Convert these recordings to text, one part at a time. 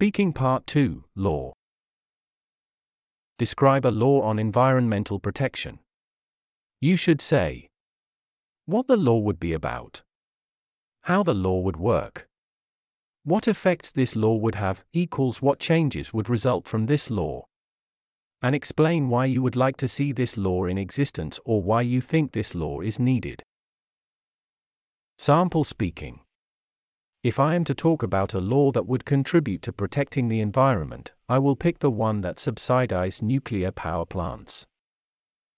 Speaking Part 2 Law. Describe a law on environmental protection. You should say what the law would be about, how the law would work, what effects this law would have, equals what changes would result from this law, and explain why you would like to see this law in existence or why you think this law is needed. Sample speaking. If I am to talk about a law that would contribute to protecting the environment, I will pick the one that subsidizes nuclear power plants.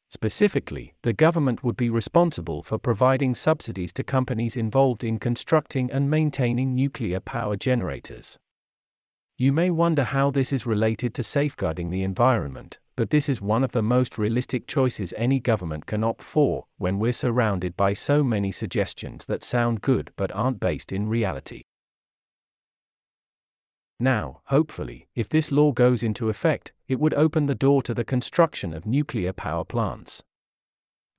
Specifically, the government would be responsible for providing subsidies to companies involved in constructing and maintaining nuclear power generators. You may wonder how this is related to safeguarding the environment, but this is one of the most realistic choices any government can opt for when we're surrounded by so many suggestions that sound good but aren't based in reality. Now, hopefully, if this law goes into effect, it would open the door to the construction of nuclear power plants.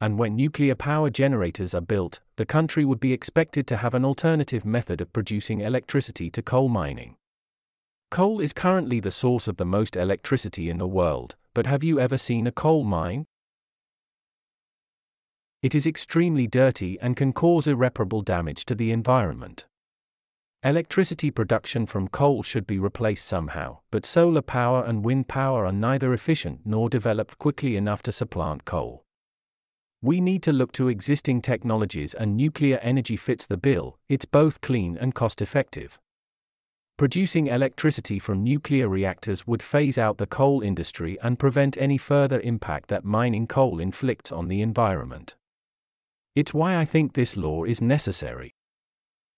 And when nuclear power generators are built, the country would be expected to have an alternative method of producing electricity to coal mining. Coal is currently the source of the most electricity in the world, but have you ever seen a coal mine? It is extremely dirty and can cause irreparable damage to the environment. Electricity production from coal should be replaced somehow, but solar power and wind power are neither efficient nor developed quickly enough to supplant coal. We need to look to existing technologies, and nuclear energy fits the bill, it's both clean and cost effective. Producing electricity from nuclear reactors would phase out the coal industry and prevent any further impact that mining coal inflicts on the environment. It's why I think this law is necessary.